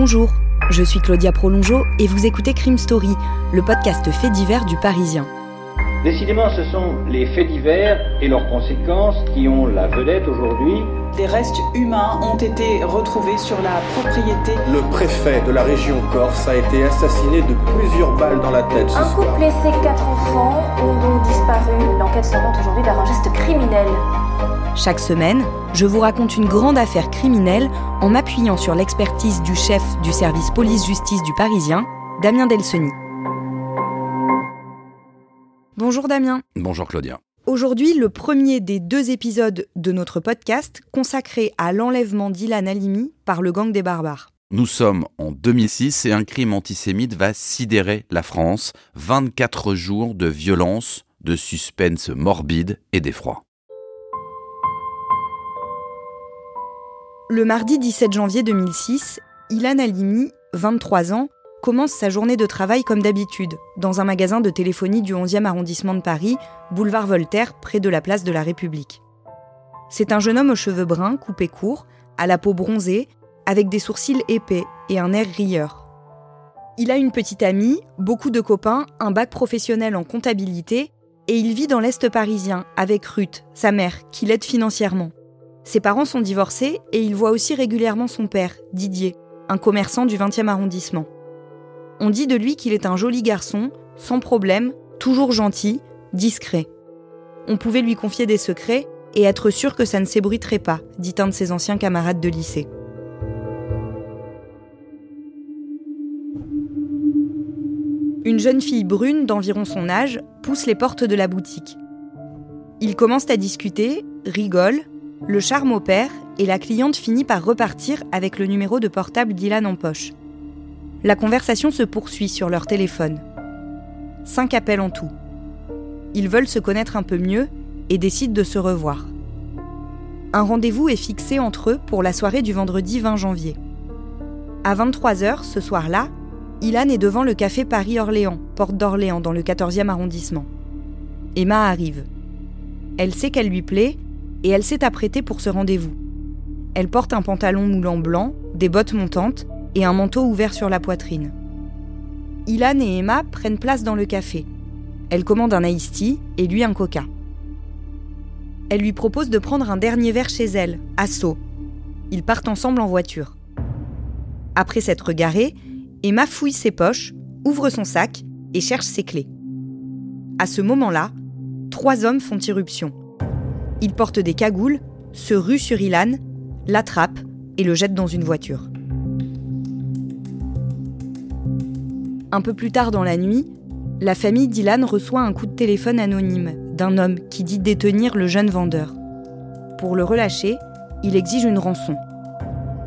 Bonjour, je suis Claudia Prolongeau et vous écoutez Crime Story, le podcast fait divers du Parisien. Décidément, ce sont les faits divers et leurs conséquences qui ont la vedette aujourd'hui. Des restes humains ont été retrouvés sur la propriété. Le préfet de la région Corse a été assassiné de plusieurs balles dans la tête. Ce Un soir. couple et ses quatre enfants ont donc disparu. L'enquête s'oriente aujourd'hui vers un geste criminel. Chaque semaine, je vous raconte une grande affaire criminelle en m'appuyant sur l'expertise du chef du service police-justice du Parisien, Damien Delseny. Bonjour Damien. Bonjour Claudia. Aujourd'hui, le premier des deux épisodes de notre podcast consacré à l'enlèvement d'Ilan Halimi par le gang des barbares. Nous sommes en 2006 et un crime antisémite va sidérer la France. 24 jours de violence, de suspense morbide et d'effroi. Le mardi 17 janvier 2006, Ilan Halimi, 23 ans, commence sa journée de travail comme d'habitude, dans un magasin de téléphonie du 11e arrondissement de Paris, boulevard Voltaire, près de la place de la République. C'est un jeune homme aux cheveux bruns, coupés courts, à la peau bronzée, avec des sourcils épais et un air rieur. Il a une petite amie, beaucoup de copains, un bac professionnel en comptabilité, et il vit dans l'Est parisien avec Ruth, sa mère, qui l'aide financièrement. Ses parents sont divorcés et il voit aussi régulièrement son père, Didier, un commerçant du 20e arrondissement. On dit de lui qu'il est un joli garçon, sans problème, toujours gentil, discret. On pouvait lui confier des secrets et être sûr que ça ne s'ébruiterait pas, dit un de ses anciens camarades de lycée. Une jeune fille brune d'environ son âge pousse les portes de la boutique. Ils commencent à discuter, rigolent, le charme opère et la cliente finit par repartir avec le numéro de portable d'Ilan en poche. La conversation se poursuit sur leur téléphone. Cinq appels en tout. Ils veulent se connaître un peu mieux et décident de se revoir. Un rendez-vous est fixé entre eux pour la soirée du vendredi 20 janvier. À 23h, ce soir-là, Ilan est devant le café Paris-Orléans, porte d'Orléans, dans le 14e arrondissement. Emma arrive. Elle sait qu'elle lui plaît et elle s'est apprêtée pour ce rendez-vous. Elle porte un pantalon moulant blanc, des bottes montantes et un manteau ouvert sur la poitrine. Ilan et Emma prennent place dans le café. Elle commande un iced tea et lui un coca. Elle lui propose de prendre un dernier verre chez elle, à Sceaux. Ils partent ensemble en voiture. Après s'être garés, Emma fouille ses poches, ouvre son sac et cherche ses clés. À ce moment-là, trois hommes font irruption. Ils portent des cagoules, se ruent sur Ilan, l'attrapent et le jettent dans une voiture. Un peu plus tard dans la nuit, la famille d'Ilan reçoit un coup de téléphone anonyme d'un homme qui dit détenir le jeune vendeur. Pour le relâcher, il exige une rançon.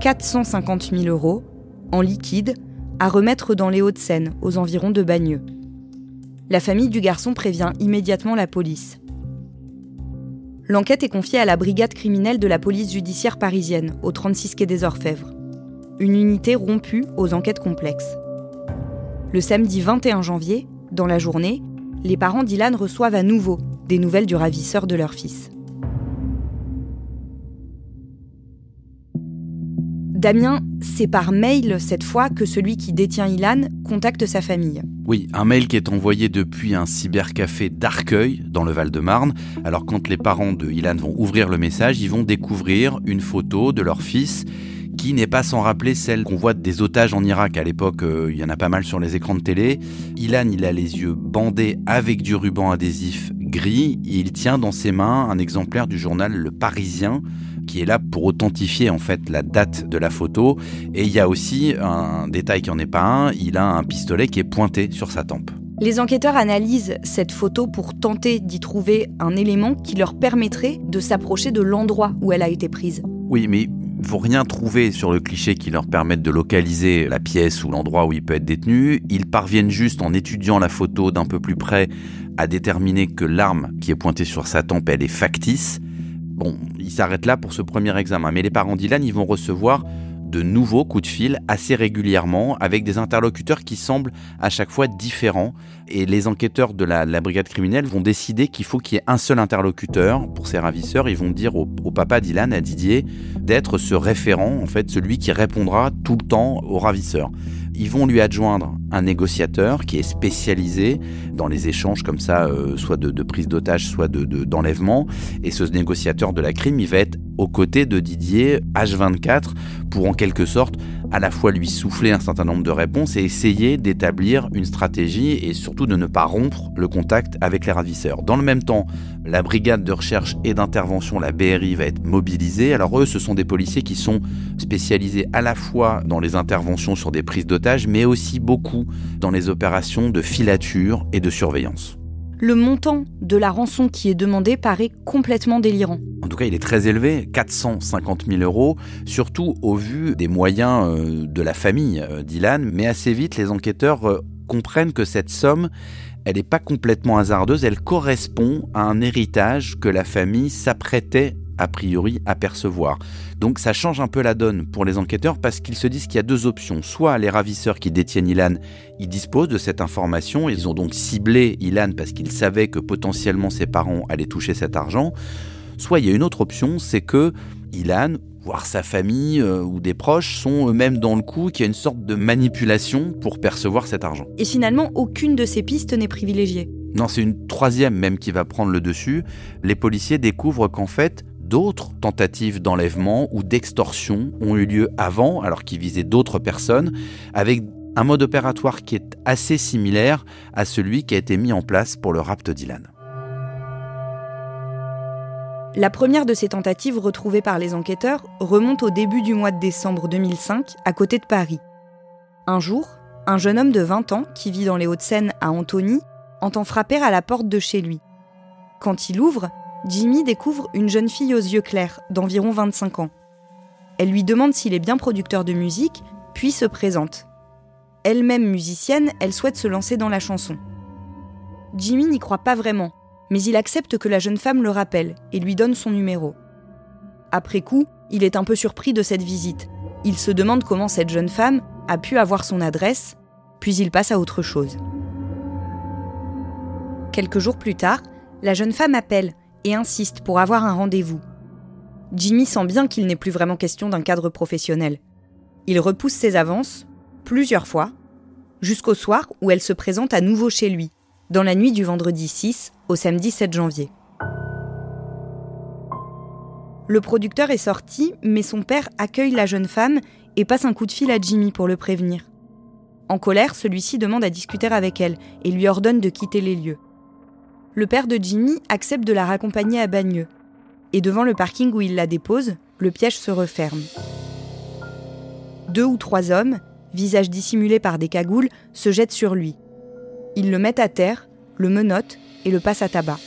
450 000 euros, en liquide, à remettre dans les Hauts-de-Seine, aux environs de Bagneux. La famille du garçon prévient immédiatement la police. L'enquête est confiée à la brigade criminelle de la police judiciaire parisienne, au 36 quai des Orfèvres. Une unité rompue aux enquêtes complexes. Le samedi 21 janvier, dans la journée, les parents d'Ilan reçoivent à nouveau des nouvelles du ravisseur de leur fils. Damien, c'est par mail cette fois que celui qui détient Ilan contacte sa famille. Oui, un mail qui est envoyé depuis un cybercafé d'Arcueil, dans le Val-de-Marne. Alors quand les parents de Ilan vont ouvrir le message, ils vont découvrir une photo de leur fils qui n'est pas sans rappeler celle qu'on voit des otages en Irak. À l'époque, euh, il y en a pas mal sur les écrans de télé. Ilan, il a les yeux bandés avec du ruban adhésif gris et il tient dans ses mains un exemplaire du journal Le Parisien qui est là pour authentifier en fait la date de la photo. Et il y a aussi un détail qui en est pas un, il a un pistolet qui est pointé sur sa tempe. Les enquêteurs analysent cette photo pour tenter d'y trouver un élément qui leur permettrait de s'approcher de l'endroit où elle a été prise. Oui, mais ils vont rien trouver sur le cliché qui leur permette de localiser la pièce ou l'endroit où il peut être détenu. Ils parviennent juste en étudiant la photo d'un peu plus près à déterminer que l'arme qui est pointée sur sa tempe, elle est factice. Bon, ils s'arrêtent là pour ce premier examen, mais les parents d'Ilan, ils vont recevoir de de nouveaux coups de fil assez régulièrement avec des interlocuteurs qui semblent à chaque fois différents. Et les enquêteurs de la, brigade criminelle vont décider qu'il faut qu'il y ait un seul interlocuteur pour ces ravisseurs. Ils vont dire au, au papa d'Ilan, à Didier, d'être ce référent, en fait, celui qui répondra tout le temps aux ravisseurs. Ils vont lui adjoindre un négociateur qui est spécialisé dans les échanges comme ça, euh, soit de, prise d'otage, soit d'enlèvement. De, et ce négociateur de la crime, il va être aux côtés de Didier H24 pour en quelque sorte à la fois lui souffler un certain nombre de réponses et essayer d'établir une stratégie et surtout de ne pas rompre le contact avec les ravisseurs. Dans le même temps, la brigade de recherche et d'intervention, la BRI, va être mobilisée. Alors eux, ce sont des policiers qui sont spécialisés à la fois dans les interventions sur des prises d'otages, mais aussi beaucoup dans les opérations de filature et de surveillance le montant de la rançon qui est demandée paraît complètement délirant. En tout cas, il est très élevé, 450 000 euros, surtout au vu des moyens euh, de la famille euh, d'Ilan. Mais assez vite, les enquêteurs euh, comprennent que cette somme, elle n'est pas complètement hasardeuse, elle correspond à un héritage que la famille s'apprêtait a priori apercevoir. Donc ça change un peu la donne pour les enquêteurs parce qu'ils se disent qu'il y a deux options. Soit les ravisseurs qui détiennent Ilan, ils disposent de cette information, ils ont donc ciblé Ilan parce qu'ils savaient que potentiellement ses parents allaient toucher cet argent. Soit il y a une autre option, c'est que Ilan voire sa famille euh, ou des proches sont eux-mêmes dans le coup, qu'il y a une sorte de manipulation pour percevoir cet argent. Et finalement, aucune de ces pistes n'est privilégiée. Non, c'est une troisième même qui va prendre le dessus. Les policiers découvrent qu'en fait, D'autres tentatives d'enlèvement ou d'extorsion ont eu lieu avant, alors qu'ils visaient d'autres personnes, avec un mode opératoire qui est assez similaire à celui qui a été mis en place pour le rapt d'Ilan. La première de ces tentatives retrouvées par les enquêteurs remonte au début du mois de décembre 2005, à côté de Paris. Un jour, un jeune homme de 20 ans qui vit dans les Hauts-de-Seine à Antony entend frapper à la porte de chez lui. Quand il ouvre, Jimmy découvre une jeune fille aux yeux clairs, d'environ 25 ans. Elle lui demande s'il est bien producteur de musique, puis se présente. Elle-même musicienne, elle souhaite se lancer dans la chanson. Jimmy n'y croit pas vraiment, mais il accepte que la jeune femme le rappelle et lui donne son numéro. Après coup, il est un peu surpris de cette visite. Il se demande comment cette jeune femme a pu avoir son adresse, puis il passe à autre chose. Quelques jours plus tard, la jeune femme appelle et insiste pour avoir un rendez-vous. Jimmy sent bien qu'il n'est plus vraiment question d'un cadre professionnel. Il repousse ses avances, plusieurs fois, jusqu'au soir où elle se présente à nouveau chez lui, dans la nuit du vendredi 6 au samedi 7 janvier. Le producteur est sorti, mais son père accueille la jeune femme et passe un coup de fil à Jimmy pour le prévenir. En colère, celui-ci demande à discuter avec elle et lui ordonne de quitter les lieux le père de Jimmy accepte de la raccompagner à Bagneux. Et devant le parking où il la dépose, le piège se referme. Deux ou trois hommes, visages dissimulés par des cagoules, se jettent sur lui. Ils le mettent à terre, le menottent et le passent à tabac.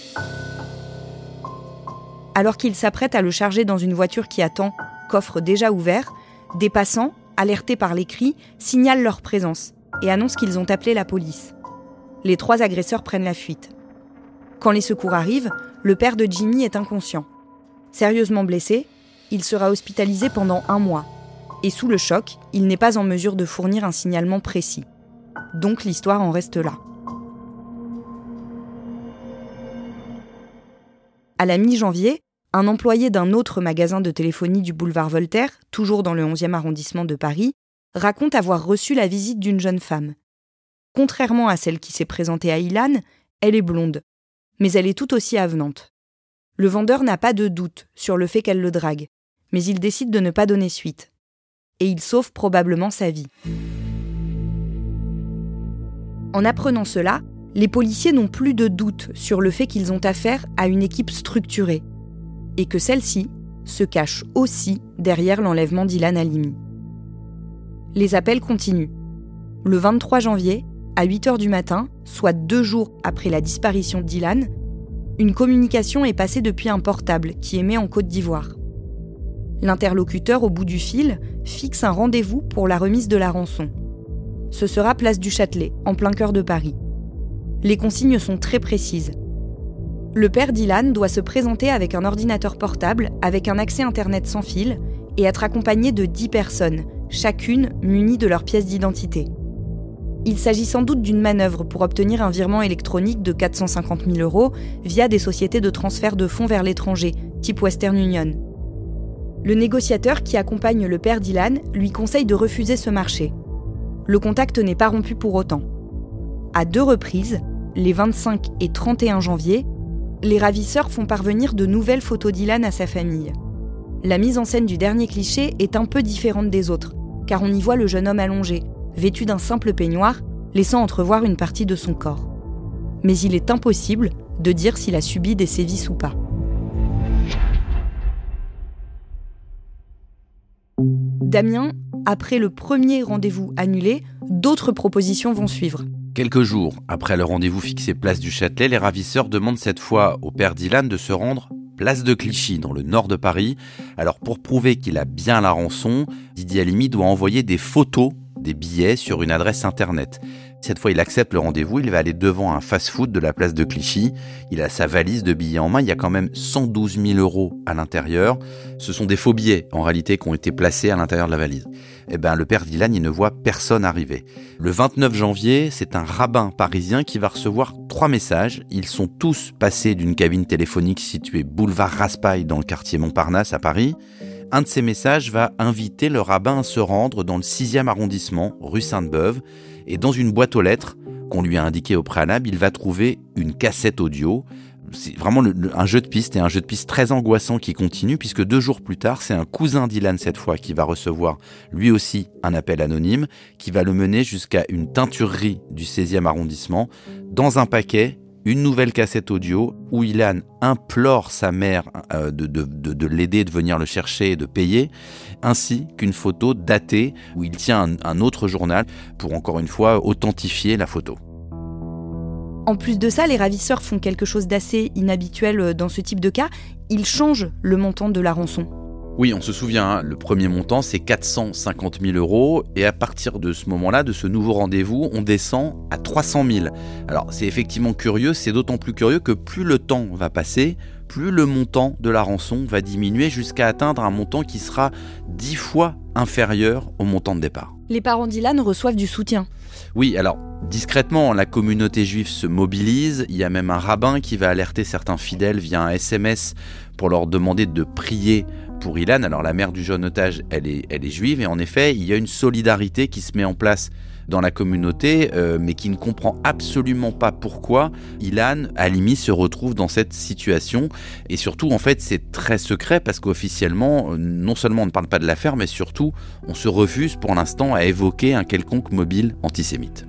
Alors qu'ils s'apprêtent à le charger dans une voiture qui attend, coffre déjà ouvert, des passants, alertés par les cris, signalent leur présence et annoncent qu'ils ont appelé la police. Les trois agresseurs prennent la fuite. Quand les secours arrivent, le père de Jimmy est inconscient. Sérieusement blessé, il sera hospitalisé pendant un mois. Et sous le choc, il n'est pas en mesure de fournir un signalement précis. Donc l'histoire en reste là. À la mi-janvier, un employé d'un autre magasin de téléphonie du boulevard Voltaire, toujours dans le 11e arrondissement de Paris, raconte avoir reçu la visite d'une jeune femme. Contrairement à celle qui s'est présentée à Ilan, elle est blonde, mais elle est tout aussi avenante. Le vendeur n'a pas de doute sur le fait qu'elle le drague, mais il décide de ne pas donner suite. Et il sauve probablement sa vie. En apprenant cela, les policiers n'ont plus de doute sur le fait qu'ils ont affaire à une équipe structurée, et que celle-ci se cache aussi derrière l'enlèvement d'Ilan Halimi. Les appels continuent. Le 23 janvier, à 8 h du matin, soit deux jours après la disparition d'Ilan, une communication est passée depuis un portable qui émet en Côte d'Ivoire. L'interlocuteur au bout du fil fixe un rendez-vous pour la remise de la rançon. Ce sera place du Châtelet, en plein cœur de Paris. Les consignes sont très précises. Le père d'Ilan doit se présenter avec un ordinateur portable avec un accès Internet sans fil et être accompagné de 10 personnes, chacune munie de leur pièce d'identité. Il s'agit sans doute d'une manœuvre pour obtenir un virement électronique de 450 000 euros via des sociétés de transfert de fonds vers l'étranger, type Western Union. Le négociateur qui accompagne le père d'Ilan lui conseille de refuser ce marché. Le contact n'est pas rompu pour autant. À deux reprises, les 25 et 31 janvier, les ravisseurs font parvenir de nouvelles photos d'Ilan à sa famille. La mise en scène du dernier cliché est un peu différente des autres, car on y voit le jeune homme allongé, vêtu d'un simple peignoir, laissant entrevoir une partie de son corps. Mais il est impossible de dire s'il a subi des sévices ou pas. Damien, après le premier rendez-vous annulé, d'autres propositions vont suivre. Quelques jours après le rendez-vous fixé place du Châtelet, les ravisseurs demandent cette fois au père Dylan de se rendre place de Clichy, dans le nord de Paris. Alors pour prouver qu'il a bien la rançon, Didier Halimi doit envoyer des photos des billets sur une adresse internet. Cette fois, il accepte le rendez-vous, il va aller devant un fast-food de la place de Clichy. Il a sa valise de billets en main, il y a quand même 112 000 euros à l'intérieur. Ce sont des faux billets, en réalité, qui ont été placés à l'intérieur de la valise. Eh ben, le père Dylan, il ne voit personne arriver. Le 29 janvier, c'est un rabbin parisien qui va recevoir trois messages. Ils sont tous passés d'une cabine téléphonique située boulevard Raspail dans le quartier Montparnasse à Paris. Un de ces messages va inviter le rabbin à se rendre dans le 6e arrondissement, rue Sainte-Beuve, et dans une boîte aux lettres qu'on lui a indiquée au préalable, il va trouver une cassette audio. C'est vraiment un jeu de piste et un jeu de piste très angoissant qui continue puisque deux jours plus tard, c'est un cousin d'Ilan cette fois qui va recevoir lui aussi un appel anonyme qui va le mener jusqu'à une teinturerie du 16e arrondissement. Dans un paquet, une nouvelle cassette audio où Ilan implore sa mère euh, de, de, l'aider, de venir le chercher et de payer, ainsi qu'une photo datée où il tient un, autre journal pour encore une fois authentifier la photo. En plus de ça, les ravisseurs font quelque chose d'assez inhabituel dans ce type de cas, ils changent le montant de la rançon. Oui, on se souvient, hein, le premier montant c'est 450 000 euros et à partir de ce moment-là, de ce nouveau rendez-vous, on descend à 300 000. Alors c'est effectivement curieux, c'est d'autant plus curieux que plus le temps va passer, plus le montant de la rançon va diminuer jusqu'à atteindre un montant qui sera 10 fois inférieur au montant de départ. Les parents d'Ilan reçoivent du soutien. Oui, alors discrètement, la communauté juive se mobilise, il y a même un rabbin qui va alerter certains fidèles via un SMS pour leur demander de prier pour Ilan. Alors la mère du jeune otage, elle est, elle est juive et en effet, il y a une solidarité qui se met en place dans la communauté, euh, mais qui ne comprend absolument pas pourquoi Ilan Alimi se retrouve dans cette situation. Et surtout, en fait, c'est très secret parce qu'officiellement, euh, non seulement on ne parle pas de l'affaire, mais surtout, on se refuse pour l'instant à évoquer un quelconque mobile antisémite.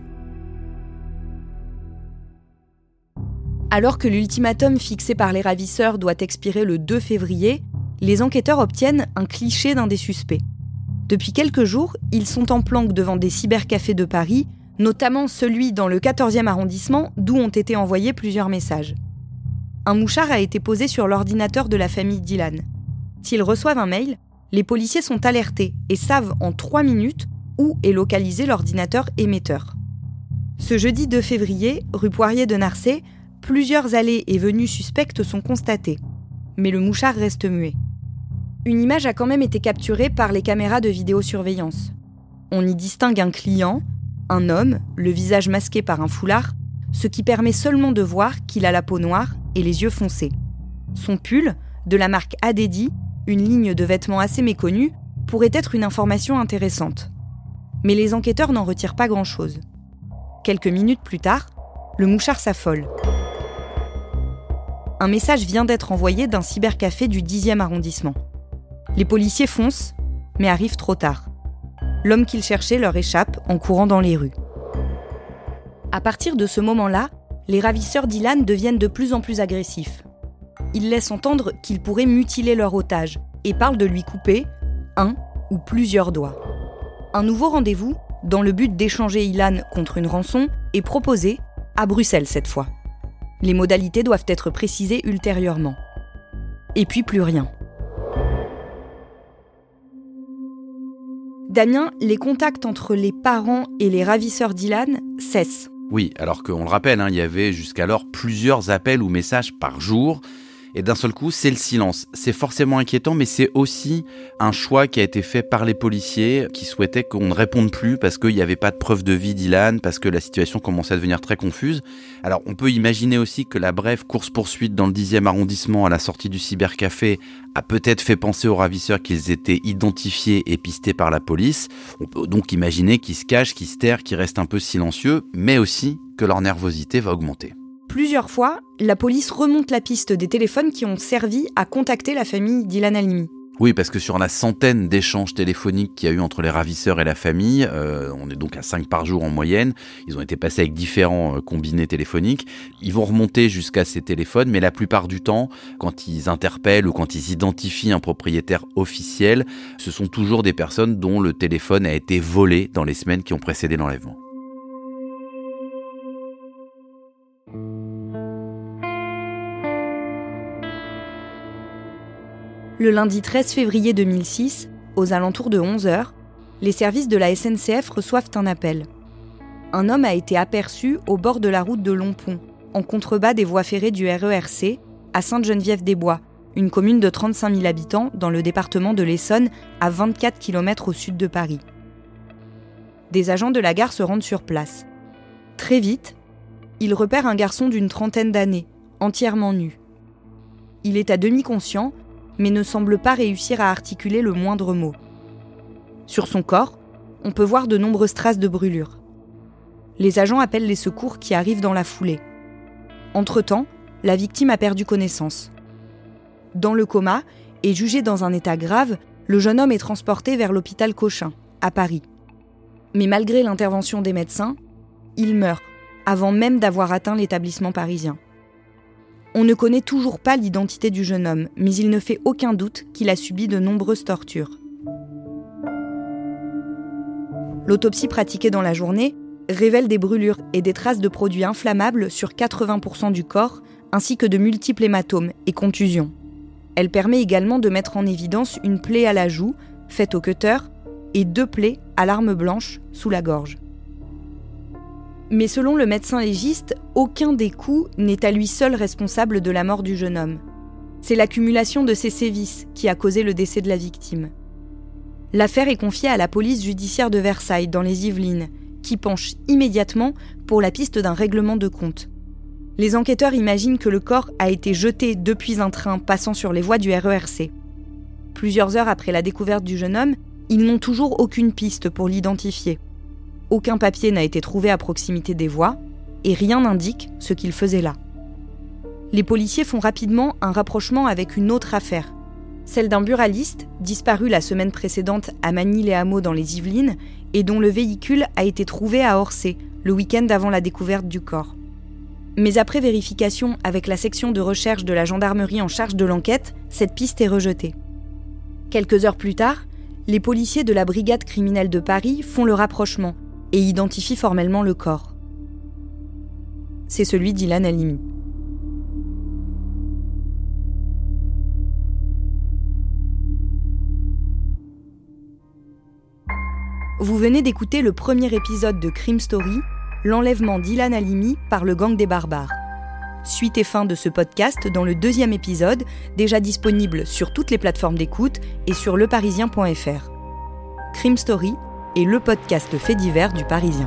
Alors que l'ultimatum fixé par les ravisseurs doit expirer le 2 février, les enquêteurs obtiennent un cliché d'un des suspects. Depuis quelques jours, ils sont en planque devant des cybercafés de Paris, notamment celui dans le 14e arrondissement d'où ont été envoyés plusieurs messages. Un mouchard a été posé sur l'ordinateur de la famille Dylan. S'ils reçoivent un mail, les policiers sont alertés et savent en trois minutes où est localisé l'ordinateur émetteur. Ce jeudi 2 février, rue Poirier de Narcé, plusieurs allées et venues suspectes sont constatées. Mais le mouchard reste muet. Une image a quand même été capturée par les caméras de vidéosurveillance. On y distingue un client, un homme, le visage masqué par un foulard, ce qui permet seulement de voir qu'il a la peau noire et les yeux foncés. Son pull, de la marque Adedi, une ligne de vêtements assez méconnue, pourrait être une information intéressante. Mais les enquêteurs n'en retirent pas grand-chose. Quelques minutes plus tard, le mouchard s'affole. Un message vient d'être envoyé d'un cybercafé du 10e arrondissement. Les policiers foncent, mais arrivent trop tard. L'homme qu'ils cherchaient leur échappe en courant dans les rues. À partir de ce moment-là, les ravisseurs d'Ilan deviennent de plus en plus agressifs. Ils laissent entendre qu'ils pourraient mutiler leur otage et parlent de lui couper un ou plusieurs doigts. Un nouveau rendez-vous, dans le but d'échanger Ilan contre une rançon, est proposé, à Bruxelles cette fois. Les modalités doivent être précisées ultérieurement. Et puis plus rien. Damien, les contacts entre les parents et les ravisseurs d'Ilan cessent. Oui, alors qu'on le rappelle, hein, il y avait jusqu'alors plusieurs appels ou messages par jour. Et d'un seul coup, c'est le silence. C'est forcément inquiétant, mais c'est aussi un choix qui a été fait par les policiers qui souhaitaient qu'on ne réponde plus parce qu'il n'y avait pas de preuve de vie d'Ilan, parce que la situation commençait à devenir très confuse. Alors on peut imaginer aussi que la brève course-poursuite dans le 10e arrondissement à la sortie du cybercafé a peut-être fait penser aux ravisseurs qu'ils étaient identifiés et pistés par la police. On peut donc imaginer qu'ils se cachent, qu'ils se terrent, qu'ils restent un peu silencieux, mais aussi que leur nervosité va augmenter. Plusieurs fois, la police remonte la piste des téléphones qui ont servi à contacter la famille d'Ilan Halimi. Oui, parce que sur la centaine d'échanges téléphoniques qu'il y a eu entre les ravisseurs et la famille, euh, on est donc à 5 par jour en moyenne, ils ont été passés avec différents euh, combinés téléphoniques, ils vont remonter jusqu'à ces téléphones, mais la plupart du temps, quand ils interpellent ou quand ils identifient un propriétaire officiel, ce sont toujours des personnes dont le téléphone a été volé dans les semaines qui ont précédé l'enlèvement. Le lundi 13 février 2006, aux alentours de 11h, les services de la SNCF reçoivent un appel. Un homme a été aperçu au bord de la route de Longpont, en contrebas des voies ferrées du RERC, à Sainte-Geneviève-des-Bois, une commune de 35 000 habitants dans le département de l'Essonne, à 24 km au sud de Paris. Des agents de la gare se rendent sur place. Très vite, ils repèrent un garçon d'une trentaine d'années, entièrement nu. Il est à demi conscient mais ne semble pas réussir à articuler le moindre mot. Sur son corps, on peut voir de nombreuses traces de brûlures. Les agents appellent les secours qui arrivent dans la foulée. Entre-temps, la victime a perdu connaissance. Dans le coma et jugé dans un état grave, le jeune homme est transporté vers l'hôpital Cochin, à Paris. Mais malgré l'intervention des médecins, il meurt avant même d'avoir atteint l'établissement parisien. On ne connaît toujours pas l'identité du jeune homme, mais il ne fait aucun doute qu'il a subi de nombreuses tortures. L'autopsie pratiquée dans la journée révèle des brûlures et des traces de produits inflammables sur 80% du corps, ainsi que de multiples hématomes et contusions. Elle permet également de mettre en évidence une plaie à la joue, faite au cutter, et deux plaies à l'arme blanche sous la gorge. Mais selon le médecin légiste, aucun des coups n'est à lui seul responsable de la mort du jeune homme. C'est l'accumulation de ces sévices qui a causé le décès de la victime. L'affaire est confiée à la police judiciaire de Versailles, dans les Yvelines, qui penche immédiatement pour la piste d'un règlement de compte. Les enquêteurs imaginent que le corps a été jeté depuis un train passant sur les voies du RERC. Plusieurs heures après la découverte du jeune homme, ils n'ont toujours aucune piste pour l'identifier. Aucun papier n'a été trouvé à proximité des voies et rien n'indique ce qu'il faisait là. Les policiers font rapidement un rapprochement avec une autre affaire, celle d'un buraliste disparu la semaine précédente à Manille-les-Hameaux dans les Yvelines et dont le véhicule a été trouvé à Orsay le week-end avant la découverte du corps. Mais après vérification avec la section de recherche de la gendarmerie en charge de l'enquête, cette piste est rejetée. Quelques heures plus tard, les policiers de la brigade criminelle de Paris font le rapprochement et identifie formellement le corps. C'est celui d'Ilan Halimi. Vous venez d'écouter le premier épisode de Crime Story, l'enlèvement d'Ilan Halimi par le gang des barbares. Suite et fin de ce podcast dans le deuxième épisode, déjà disponible sur toutes les plateformes d'écoute et sur leparisien.fr. Crime Story, et le podcast fait divers du Parisien.